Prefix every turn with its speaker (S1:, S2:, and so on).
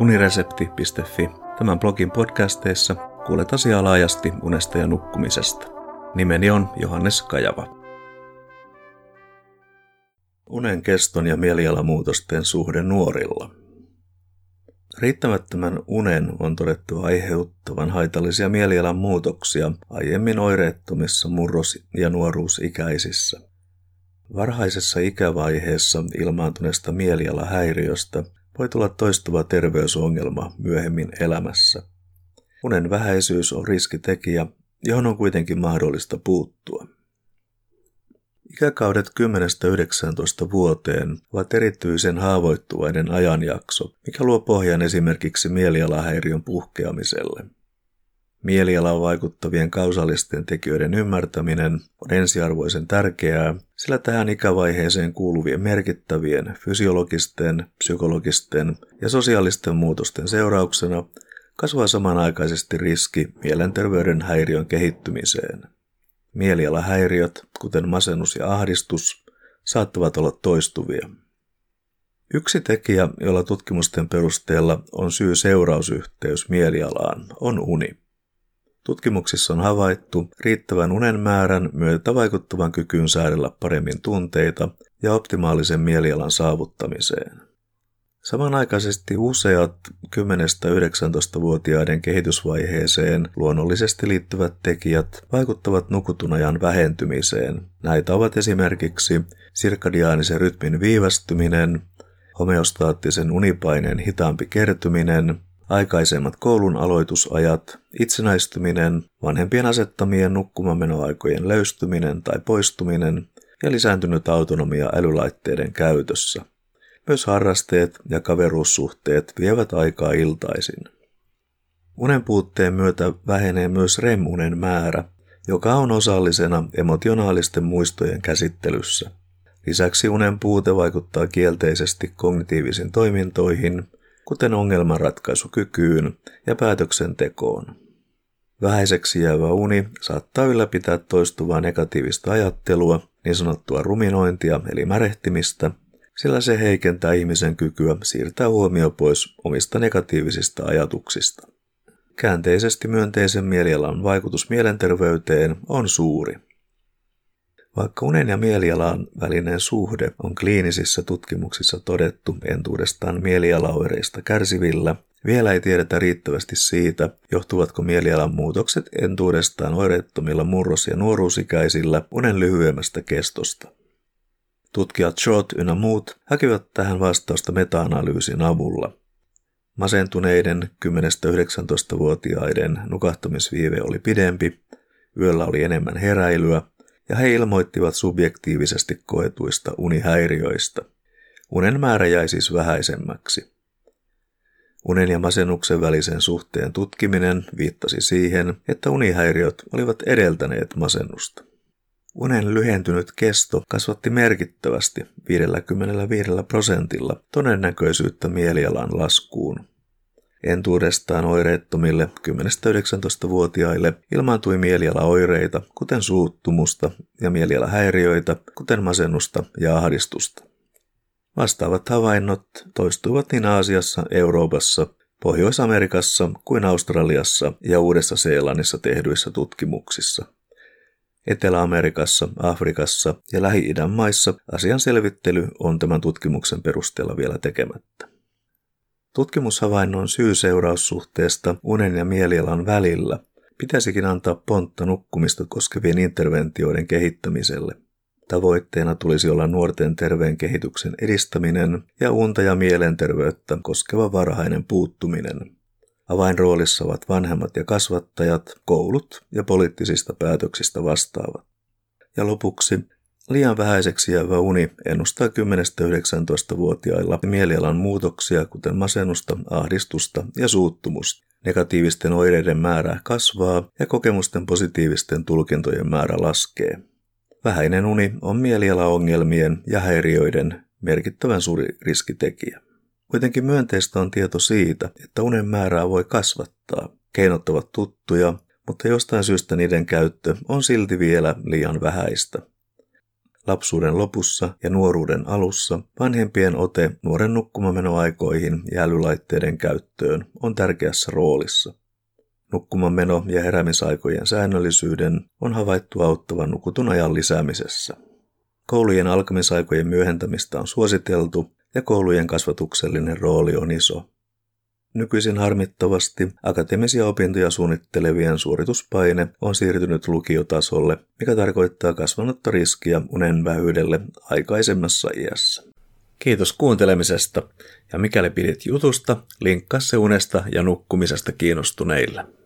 S1: uniresepti.fi. Tämän blogin podcasteissa kuulet asiaa laajasti unesta ja nukkumisesta. Nimeni on Johannes Kajava. Unen keston ja mielialamuutosten suhde nuorilla. Riittämättömän unen on todettu aiheuttavan haitallisia mielialan muutoksia aiemmin oireettomissa murros- ja nuoruusikäisissä. Varhaisessa ikävaiheessa ilmaantuneesta mielialahäiriöstä voi tulla toistuva terveysongelma myöhemmin elämässä. Unen vähäisyys on riskitekijä, johon on kuitenkin mahdollista puuttua. Ikäkaudet 10-19 vuoteen ovat erityisen haavoittuvainen ajanjakso, mikä luo pohjan esimerkiksi mielialahäiriön puhkeamiselle. Mielialaan vaikuttavien kausaalisten tekijöiden ymmärtäminen on ensiarvoisen tärkeää, sillä tähän ikävaiheeseen kuuluvien merkittävien fysiologisten, psykologisten ja sosiaalisten muutosten seurauksena kasvaa samanaikaisesti riski mielenterveyden häiriön kehittymiseen. Mielialahäiriöt, kuten masennus ja ahdistus, saattavat olla toistuvia. Yksi tekijä, jolla tutkimusten perusteella on syy-seurausyhteys mielialaan, on uni. Tutkimuksissa on havaittu riittävän unen määrän myötä vaikuttavan kykyyn säädellä paremmin tunteita ja optimaalisen mielialan saavuttamiseen. Samanaikaisesti useat 10-19-vuotiaiden kehitysvaiheeseen luonnollisesti liittyvät tekijät vaikuttavat nukutunajan vähentymiseen. Näitä ovat esimerkiksi sirkadiaanisen rytmin viivästyminen, homeostaattisen unipaineen hitaampi kertyminen, aikaisemmat koulun aloitusajat, itsenäistyminen, vanhempien asettamien nukkumamenoaikojen löystyminen tai poistuminen ja lisääntynyt autonomia älylaitteiden käytössä. Myös harrasteet ja kaveruussuhteet vievät aikaa iltaisin. Unen puutteen myötä vähenee myös REM-unen määrä, joka on osallisena emotionaalisten muistojen käsittelyssä. Lisäksi unen puute vaikuttaa kielteisesti kognitiivisiin toimintoihin, kuten ongelmanratkaisukykyyn ja päätöksentekoon. Vähäiseksi jäävä uni saattaa ylläpitää toistuvaa negatiivista ajattelua, niin sanottua ruminointia eli märehtimistä, sillä se heikentää ihmisen kykyä siirtää huomio pois omista negatiivisista ajatuksista. Käänteisesti myönteisen mielialan vaikutus mielenterveyteen on suuri. Vaikka unen ja mielialan välinen suhde on kliinisissä tutkimuksissa todettu entuudestaan mielialaoireista kärsivillä, vielä ei tiedetä riittävästi siitä, johtuvatko mielialan muutokset entuudestaan oireettomilla murros- ja nuoruusikäisillä unen lyhyemmästä kestosta. Tutkijat Short ynnä muut hakivat tähän vastausta meta-analyysin avulla. Masentuneiden 10-19-vuotiaiden nukahtamisviive oli pidempi, yöllä oli enemmän heräilyä ja he ilmoittivat subjektiivisesti koetuista unihäiriöistä. Unen määrä jäi siis vähäisemmäksi. Unen ja masennuksen välisen suhteen tutkiminen viittasi siihen, että unihäiriöt olivat edeltäneet masennusta. Unen lyhentynyt kesto kasvatti merkittävästi 55 prosentilla todennäköisyyttä mielialan laskuun. Entuudestaan oireettomille 10-19-vuotiaille ilmaantui mielialaoireita, kuten suuttumusta, ja mielialahäiriöitä, kuten masennusta ja ahdistusta. Vastaavat havainnot toistuivat niin Aasiassa, Euroopassa, Pohjois-Amerikassa kuin Australiassa ja Uudessa-Seelannissa tehdyissä tutkimuksissa. Etelä-Amerikassa, Afrikassa ja Lähi-idän maissa asian selvittely on tämän tutkimuksen perusteella vielä tekemättä. Tutkimushavainnon syy-seuraussuhteesta unen ja mielialan välillä pitäisikin antaa pontta nukkumista koskevien interventioiden kehittämiselle. Tavoitteena tulisi olla nuorten terveen kehityksen edistäminen ja unta ja mielenterveyttä koskeva varhainen puuttuminen. Avainroolissa ovat vanhemmat ja kasvattajat, koulut ja poliittisista päätöksistä vastaavat. Ja lopuksi Liian vähäiseksi jäävä uni ennustaa 10-19-vuotiailla mielialan muutoksia, kuten masennusta, ahdistusta ja suuttumusta. Negatiivisten oireiden määrä kasvaa ja kokemusten positiivisten tulkintojen määrä laskee. Vähäinen uni on mielialaongelmien ja häiriöiden merkittävän suuri riskitekijä. Kuitenkin myönteistä on tieto siitä, että unen määrää voi kasvattaa. Keinot ovat tuttuja, mutta jostain syystä niiden käyttö on silti vielä liian vähäistä. Lapsuuden lopussa ja nuoruuden alussa vanhempien ote nuoren nukkumamenoaikoihin ja älylaitteiden käyttöön on tärkeässä roolissa. Nukkumameno ja heräämisaikojen säännöllisyyden on havaittu auttavan nukutun ajan lisäämisessä. Koulujen alkamisaikojen myöhentämistä on suositeltu ja koulujen kasvatuksellinen rooli on iso. Nykyisin harmittavasti akateemisia opintoja suunnittelevien suorituspaine on siirtynyt lukiotasolle, mikä tarkoittaa kasvanutta riskiä unen vähyydelle aikaisemmassa iässä. Kiitos kuuntelemisesta ja mikäli pidit jutusta, linkkaa se unesta ja nukkumisesta kiinnostuneille.